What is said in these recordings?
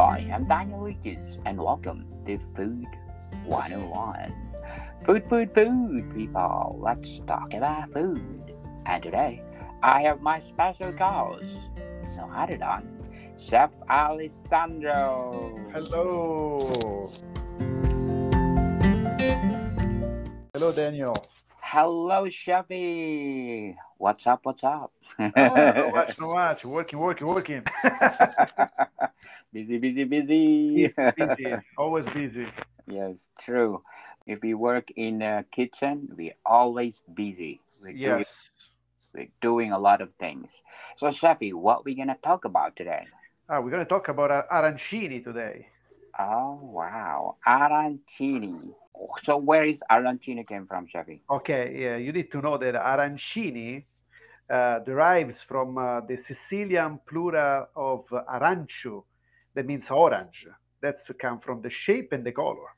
I am Daniel Lucas, and welcome to Food 101. Food, food, food, people. Let's talk about food. And today, I have my special guest, no other than Chef Alessandro. Hello. Hello, Daniel. Hello, Chefy. What's up? What's up? Oh, not much, not much. Working, working, working. busy, busy, busy. busy, always busy. yes, true. If we work in a kitchen, we're always busy. We're Yes. Doing, we're doing a lot of things. So, Shafi, what we gonna talk about today? Ah, we're going to talk about ar- arancini today. Oh wow, arancini. So, where is arancini came from, Shafi? Okay, yeah, you need to know that arancini uh, derives from uh, the Sicilian plural of arancio, that means orange. That's come from the shape and the color.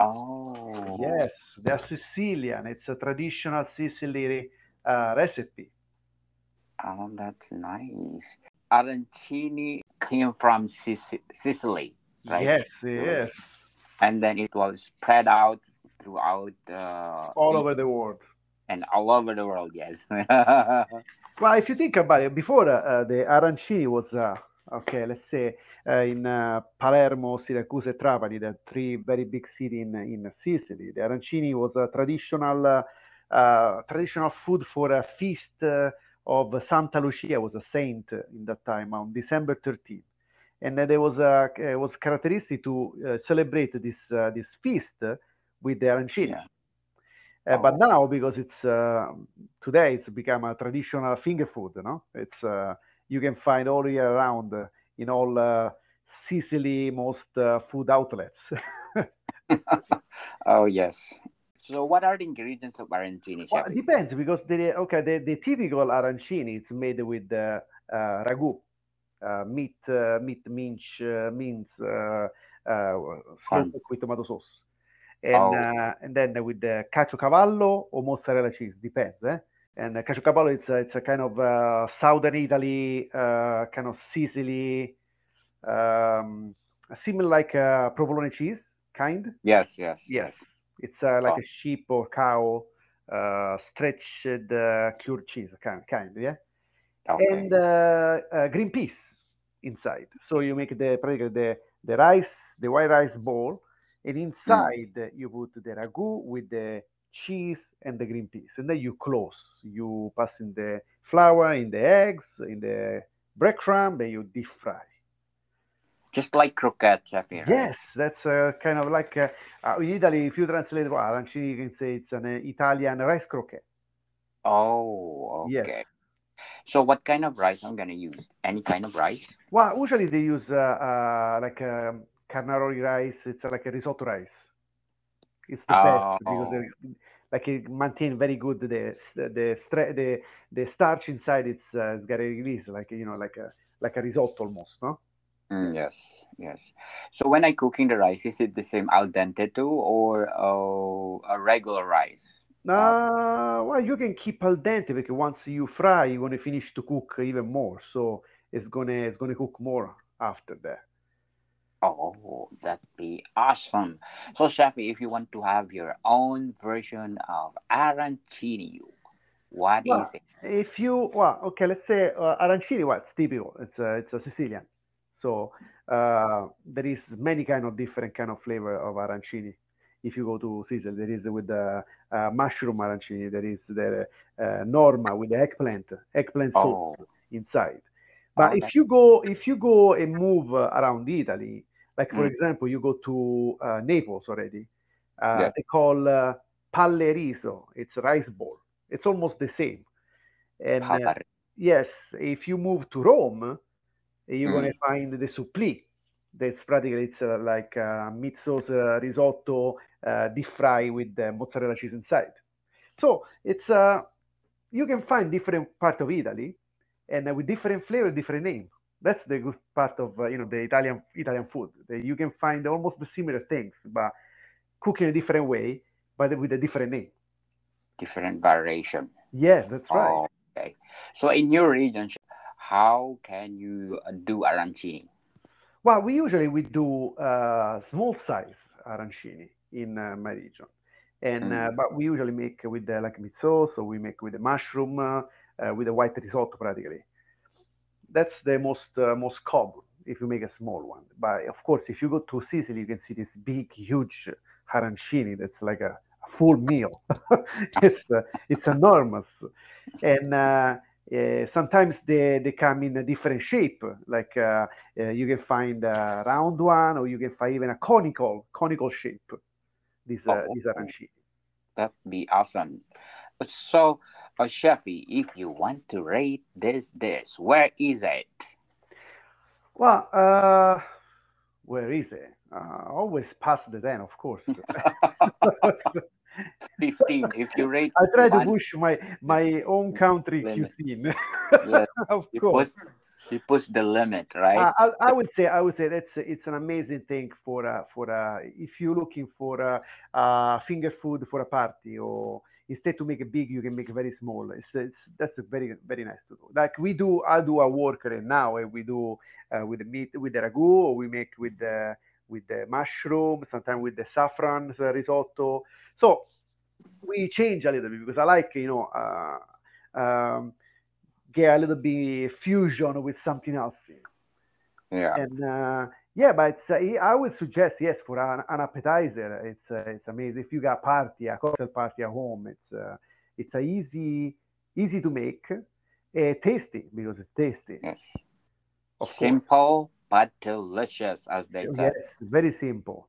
Oh, Yes, they're Sicilian. It's a traditional Sicily uh, recipe. Oh, that's nice. Arancini came from Sic- Sicily, right? Yes, yes, and then it was spread out throughout uh, all over the world. And all over the world. Yes. Well, if you think about it, before uh, the arancini was uh, okay, let's say uh, in uh, Palermo, Syracuse, and Trapani, the three very big cities in in Sicily. The arancini was a traditional uh, uh, traditional food for a feast uh, of Santa Lucia, was a saint in that time on December 13th, and then there was a it was characteristic to uh, celebrate this uh, this feast with the arancini. Yeah. Uh, but Oh. now, because it's uh, today, it's become a traditional finger food. No, it's uh, you can find all year round uh, in all uh, Sicily most uh, food outlets. oh yes. So, what are the ingredients of arancini, well, it depends because the okay the, the typical arancini is made with uh, uh, ragu, uh, meat, uh, meat mince, uh, mince, uh, uh, with tomato sauce, and Oh. uh, and then with the caciocavallo or mozzarella cheese depends. Eh? And uh, caciocavallo it's a, it's a kind of uh, southern Italy, uh, kind of Sicily, um, similar like uh, provolone cheese kind. Yes, yes, Yes, it's uh, like Oh. a sheep or cow uh, stretched uh, cured cheese kind, kind yeah. Okay. And uh, uh, green peas inside. So you make the the the rice, the white rice bowl, and inside you put the ragu with the cheese and the green peas, and then you close. You pass in the flour, in the eggs, in the breadcrumb, and you deep fry. Just like croquette, here, right? Yes, that's uh, kind of like uh, uh, in Italy. If you translate well, arancini, you can say it's an uh, Italian rice croquette. Oh, Yes. okay. So, what kind of rice I'm gonna use? Any kind of rice? Well, usually they use uh, uh, like um, carnaroli rice. It's uh, like a risotto rice. It's the best because Oh. it, like it maintain very good the the the the starch inside. It's uh, it's got a release like you know like a like a risotto almost. No. Mm, yes, yes. So, when I cooking the rice, is it the same al dente too, or oh, a regular rice? Uh, well, you can keep al dente because once you fry, you're gonna finish to cook even more. So it's gonna it's gonna cook more after that. Oh, that'd be awesome. So, Shafi, if you want to have your own version of arancini, what is Well, it? if you well, okay, let's say uh, arancini. Well, it's typical. It's a it's a Sicilian. So uh, there is many kind of different kind of flavor of arancini. If you go to Sicily, there is with the uh, mushroom arancini. There is the uh, norma with the eggplant, eggplant sauce Oh, inside. But Oh, if you go if you go and move uh, around Italy, like for Mm. example, you go to uh, Naples already, uh, Yeah. they call uh, palle riso. It's rice ball. It's almost the same. And uh, yes, if you move to Rome, you're Mm. gonna find the suppli. That's practically it's uh, like uh, meat sauce uh, risotto, uh, deep fry with the mozzarella cheese inside. So it's uh, you can find different part of Italy, and with different flavor, different name. That's the good part of uh, you know the Italian Italian food. That you can find almost the similar things, but cooked in a different way, but with a different name. different variation. Yes, that's right. Okay. So, in your region, how can you uh, do arancini? Well, we usually we do uh, small size arancini in uh, my region, and uh, Mm. but we usually make with the like miso, so we make with the mushroom, uh, uh, with the white risotto practically. That's the most uh, most common if you make a small one. But of course, if you go to Sicily, you can see this big, huge arancini. That's like a, a full meal. it's uh, it's enormous, and uh, uh, sometimes they, they come in a different shape. Like uh, uh, you can find a round one, or you can find even a conical conical shape. These uh, Oh, these arancini. that'd be awesome. So, uh, Chefy, if you want to rate this dish, where is it? Well, uh, where is it? Uh, always past the ten, of course. 15. If you rate I try to push my my own country cuisine. Of you course. push, you push the limit, right? Uh, I, I would say I would say that's it's an amazing thing for uh, for uh, if you're looking for uh, uh, finger food for a party or instead to make it big you can make it very small. It's, it's that's a very very nice to do. Like we do, I do a work right now and we do uh, with the meat with the ragu or we make with the with the mushroom, sometimes with the saffron uh, risotto. So we change a little bit because I like you know uh, um, get a little bit fusion with something else. yeah. And uh, yeah, but it's, uh, I would suggest yes for an, an appetizer. It's uh, it's amazing if you got a party, a cocktail party at home. It's uh, it's a easy easy to make, uh, tasty because it's tasty. Yes. Simple but delicious, as they So, say. yes, very simple.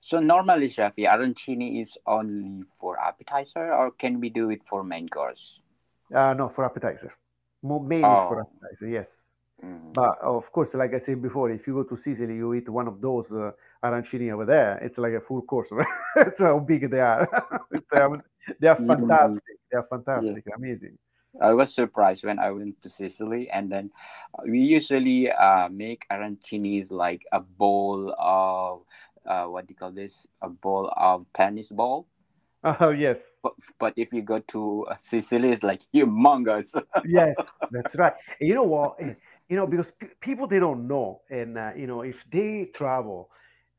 So normally, Chefy, arancini is only for appetizer, or can we do it for main course? Uh, no, for appetizer. Mo- Mainly for Oh. appetizer, yes. Mm. But of course, like I said before, if you go to Sicily, you eat one of those uh, arancini over there. It's like a full course. That's how big they are. they are, they are Mm. fantastic. They are fantastic. Amazing. I was surprised when I went to Sicily, and then uh, we usually uh, make arancinis like a bowl of uh, what do you call this? A bowl of tennis ball. Oh yes, But, but if you go to uh, Sicily, it's like humongous. yes, that's right. You know what? You know because p- people they don't know, and uh, you know if they travel,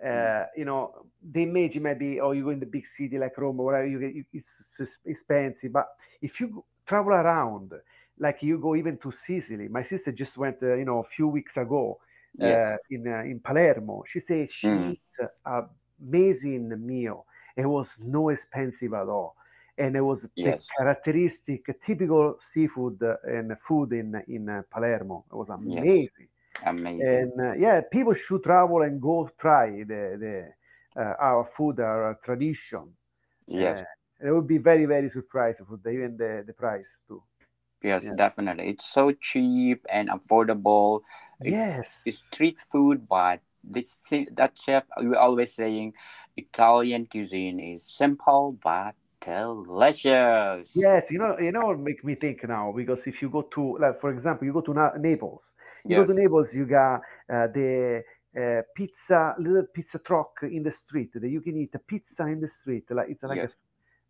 uh, you know they imagine maybe oh you go in the big city like Rome or whatever you get it's expensive, but if you travel around, like you go even to Sicily, my sister just went uh, you know a few weeks ago uh, yes. in uh, in Palermo. She said she Mm. ate an amazing meal. It was no expensive at all, and it was the characteristic, typical seafood uh, and food in in uh, Palermo. It was Yes. amazing, Amazing. and uh, yeah, people should travel and go try the the uh, our food, our tradition. yes. Uh, it would be very very surprised for the, even the the price too. Yes, definitely. It's so cheap and affordable. It's, Yes. it's street food, but this that chef we always saying Italian cuisine is simple but delicious. Yes, you know, you know, what make me think now because if you go to, like, for example, you go to Na- Naples, you go to Naples, you got uh, the uh, pizza, little pizza truck in the street that you can eat a pizza in the street, like it's like Yes. a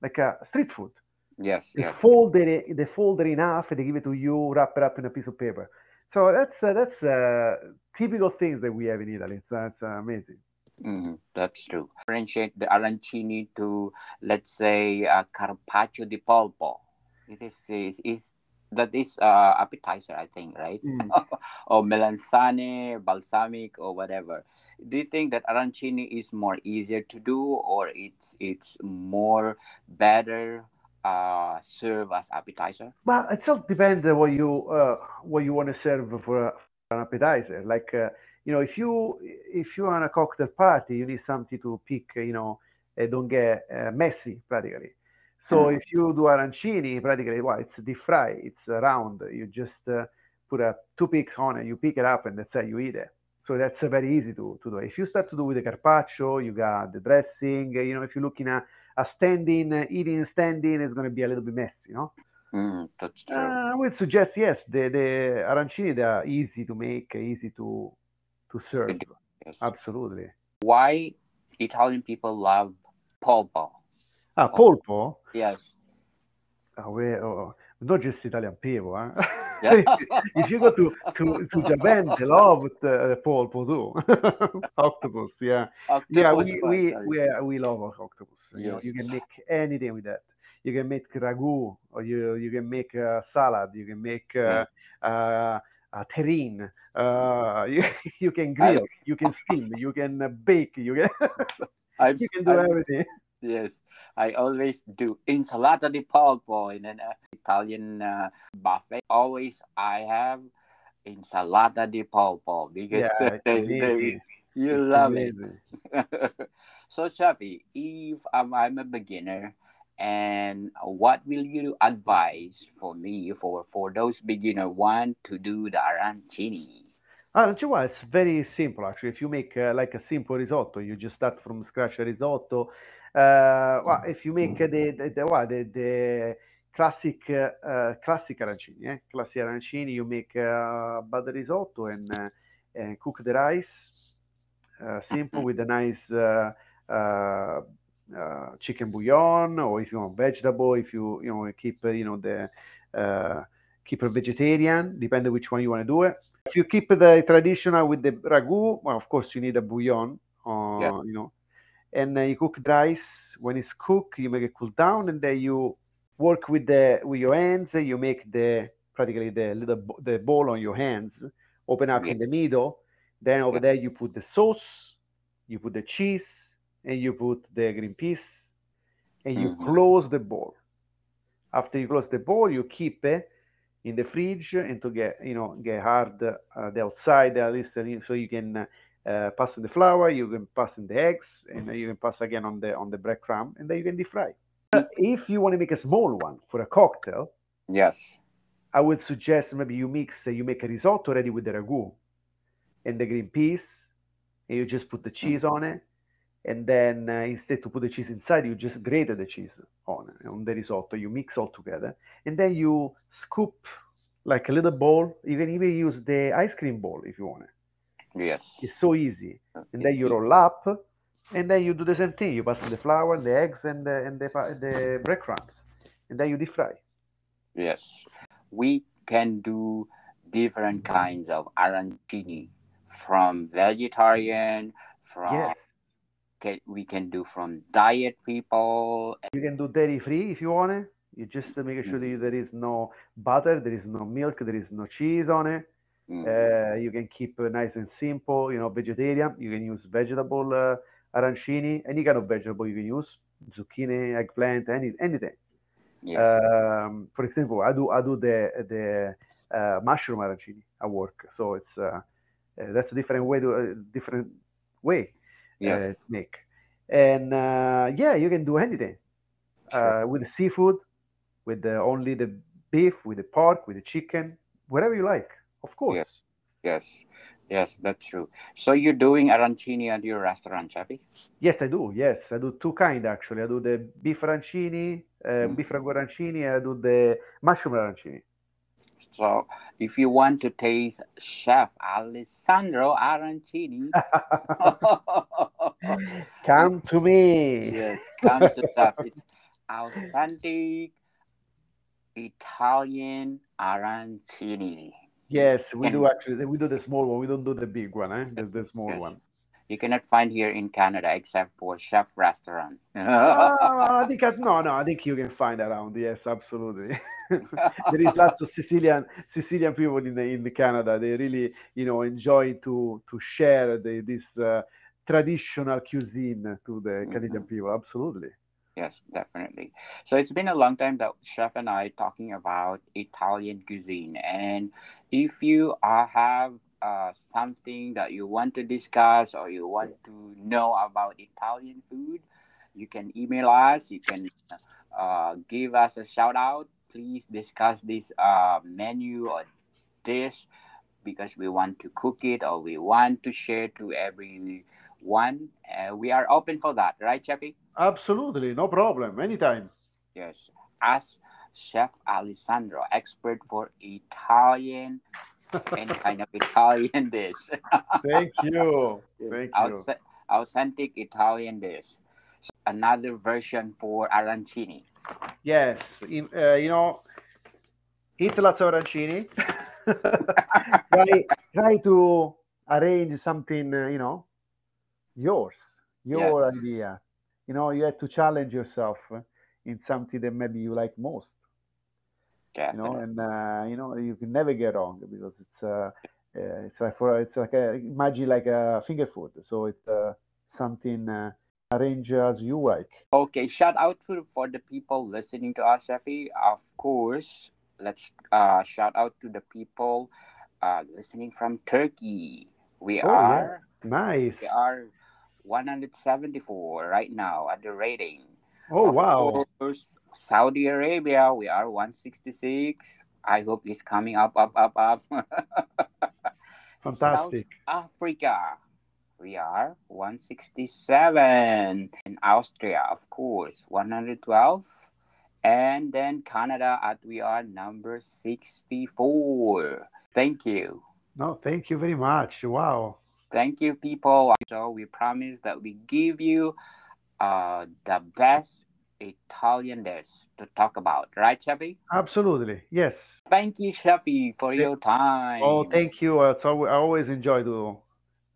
like a street food. Yes, They yes. fold it, they fold it in half, and they give it to you, wrap it up in a piece of paper. So that's uh, that's uh, typical things that we have in Italy. It's, uh, it's uh, amazing. Mhm, that's true. Differentiate the arancini to, let's say, uh, carpaccio di polpo. It is, is, is that is uh, appetizer, I think, right? Mm. or melanzane, balsamic, or whatever. Do you think that arancini is more easier to do, or it's it's more better uh, serve as appetizer? Well, it all depends on what you uh, what you want to serve for, for an appetizer. Like uh, you know, if you if you're on a cocktail party, you need something to pick. You know, uh, don't get uh, messy practically. So Mm. if you do arancini, practically, well, it's deep fry. It's uh, round. You just uh, put a two picks on it. You pick it up, and that's how you eat it. So that's very easy to, to do. If you start to do with the carpaccio, you got the dressing. You know, if you're looking at a standing, uh, eating standing, it's going to be a little bit messy, you know. Mm, that's true. Uh, I would suggest yes, the the arancini they are easy to make, easy to to serve. yes. Absolutely. Why Italian people love polpo? Ah, polpo? Yes. Ah, we, oh, not just Italian people, huh? Yeah. if you go to, to, to Japan, they love the polpo too. octopus, yeah. yeah, we we we, uh, we love octopus. You know, Yes. you can make anything with that. You can make ragu, or you you can make uh, salad. You can make uh, uh, a terrine. Uh, you, you can grill. You can steam. You can uh, bake. You can you can do I've- everything. Yes, I always do insalata di polpo in an uh, Italian uh, buffet. Always I have insalata di polpo because Yeah, they, they, you It's love it. so, Chappy, if um, I'm a beginner, and what will you advise for me for for those beginner want to do the arancini? Ah, c'è guai, it's very simple actually. If you make uh, like a simple risotto, you just start from scratch a risotto. Uh, well, if you make the the, the, what, the, the classic uh, classic arancini, eh? classic arancini, you make uh, butter risotto and uh, and cook the rice. Uh, simple with a nice uh, chicken bouillon, or if you want vegetable, if you you know keep uh, you know the uh, keep a vegetarian, depending which one you want to do it. If you keep the traditional with the ragu, well, of course you need a bouillon, uh, Yeah. you know, and uh, you cook the rice. When it's cooked, you make it cool down, and then you work with the with your hands. You make the practically the little the bowl on your hands, open up Yeah. in the middle. Then over Yeah. there you put the sauce, you put the cheese, and you put the green peas, and you Mhm. close the bowl. After you close the bowl, you keep it in the fridge and to get you know get hard uh, the outside at least uh, so you can uh, pass in the flour, you can pass in the eggs, and you can pass again on the on the breadcrumb, and then you can deep fry. If you want to make a small one for a cocktail, Yes. I would suggest maybe you mix, uh, you make a risotto ready with the ragu and the green peas, and you just put the cheese on it. And then uh, instead to put the cheese inside, you just grate the cheese on on the risotto. You mix all together, and then you scoop like a little bowl. You can even use the ice cream bowl if you want it. Yes. It's so easy. And then you roll up, and then you do the same thing. You pass the flour, the eggs, and the and the, the breadcrumbs, and then you deep fry. Yes, we can do different kinds of arancini from vegetarian, from Yes. Can, we can do from diet people. You can do dairy free if you want it. You just make sure that there is no butter, there is no milk, there is no cheese on it. Mm, Uh, you can keep uh, nice and simple, you know, vegetarian. You can use vegetable uh, arancini, any kind of vegetable you can use, zucchini, eggplant, any anything. yes, Um, for example, I do I do the the uh, mushroom arancini at work, so it's uh, uh, that's a different way to uh, different way yes, uh, to make. And uh, yeah, you can do anything sure. uh, with the seafood, with the, only the beef, with the pork, with the chicken, whatever you like, of course. yes, yes, that's true. So you're doing arancini at your restaurant, Chappy? Yes, I do. Yes, I do two kind actually. I do the beef arancini, uh, Mm. beef ragu arancini, and I do the mushroom arancini. So if you want to taste Chef Alessandro Arancini, Come to me. yes, come to that. It's authentic Italian arancini. Yes, we do actually. We do the small one. We don't do the big one, eh? The, the small Yes. one. You cannot find here in Canada except for Chef Restaurant. Ah, I think I, no, no. I think you can find around. Yes, absolutely. there is lots of Sicilian Sicilian people in the, in the Canada. They really, you know, enjoy to to share the, this uh, traditional cuisine to the Canadian people. Absolutely. Yes, definitely. So it's been a long time that Chef and I talking about Italian cuisine, and if you uh, have uh, something that you want to discuss or you want to know about Italian food, you can email us. You can uh, give us a shout out. Please discuss this uh, menu or dish because we want to cook it or we want to share to everyone. Uh, we are open for that, right, Chappy? Absolutely, no problem. Anytime. Yes, as Chef Alessandro, expert for Italian and kind of Italian dish. Thank you. Thank you. auth- authentic Italian dish. So another version for arancini. Yes, in, uh, you know, eat lots of arancini. try, try to arrange something, uh, you know, yours, your Yes. idea. You know, you have to challenge yourself uh, in something that maybe you like most. Yeah. You know, and uh, you know you can never get wrong because it's uh, uh, it's like for it's like a, imagine like a finger food. So it's uh, something uh, arrange as you like. Okay, shout out to for the people listening to us, Shafi. Of course, let's uh shout out to the people uh listening from Turkey. We Oh, yeah. are Nice. we are 174 right now at the rating. Oh of wow. course, Saudi Arabia, we are 166. I hope it's coming up, up, up, up. South Fantastic. Africa, we are 167. In Austria, of course, 112. And then Canada, at we are number 64. Thank you. No, thank you very much. Wow. Thank you, people. So we promise that we give you uh, the best Italian dish to talk about, right, Shafi? Absolutely. Yes. Thank you, Shafi, for your time. Oh, thank you. Uh, so I always enjoy do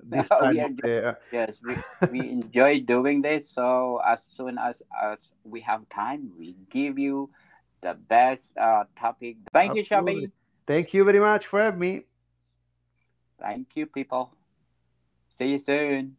this Oh, time yeah, of the, Yes, we, we enjoy doing this. So as soon as, as we have time, we give you the best uh, topic. Thank you, Shafi. Absolutely. Thank you very much for having me. Thank you, people. See you soon.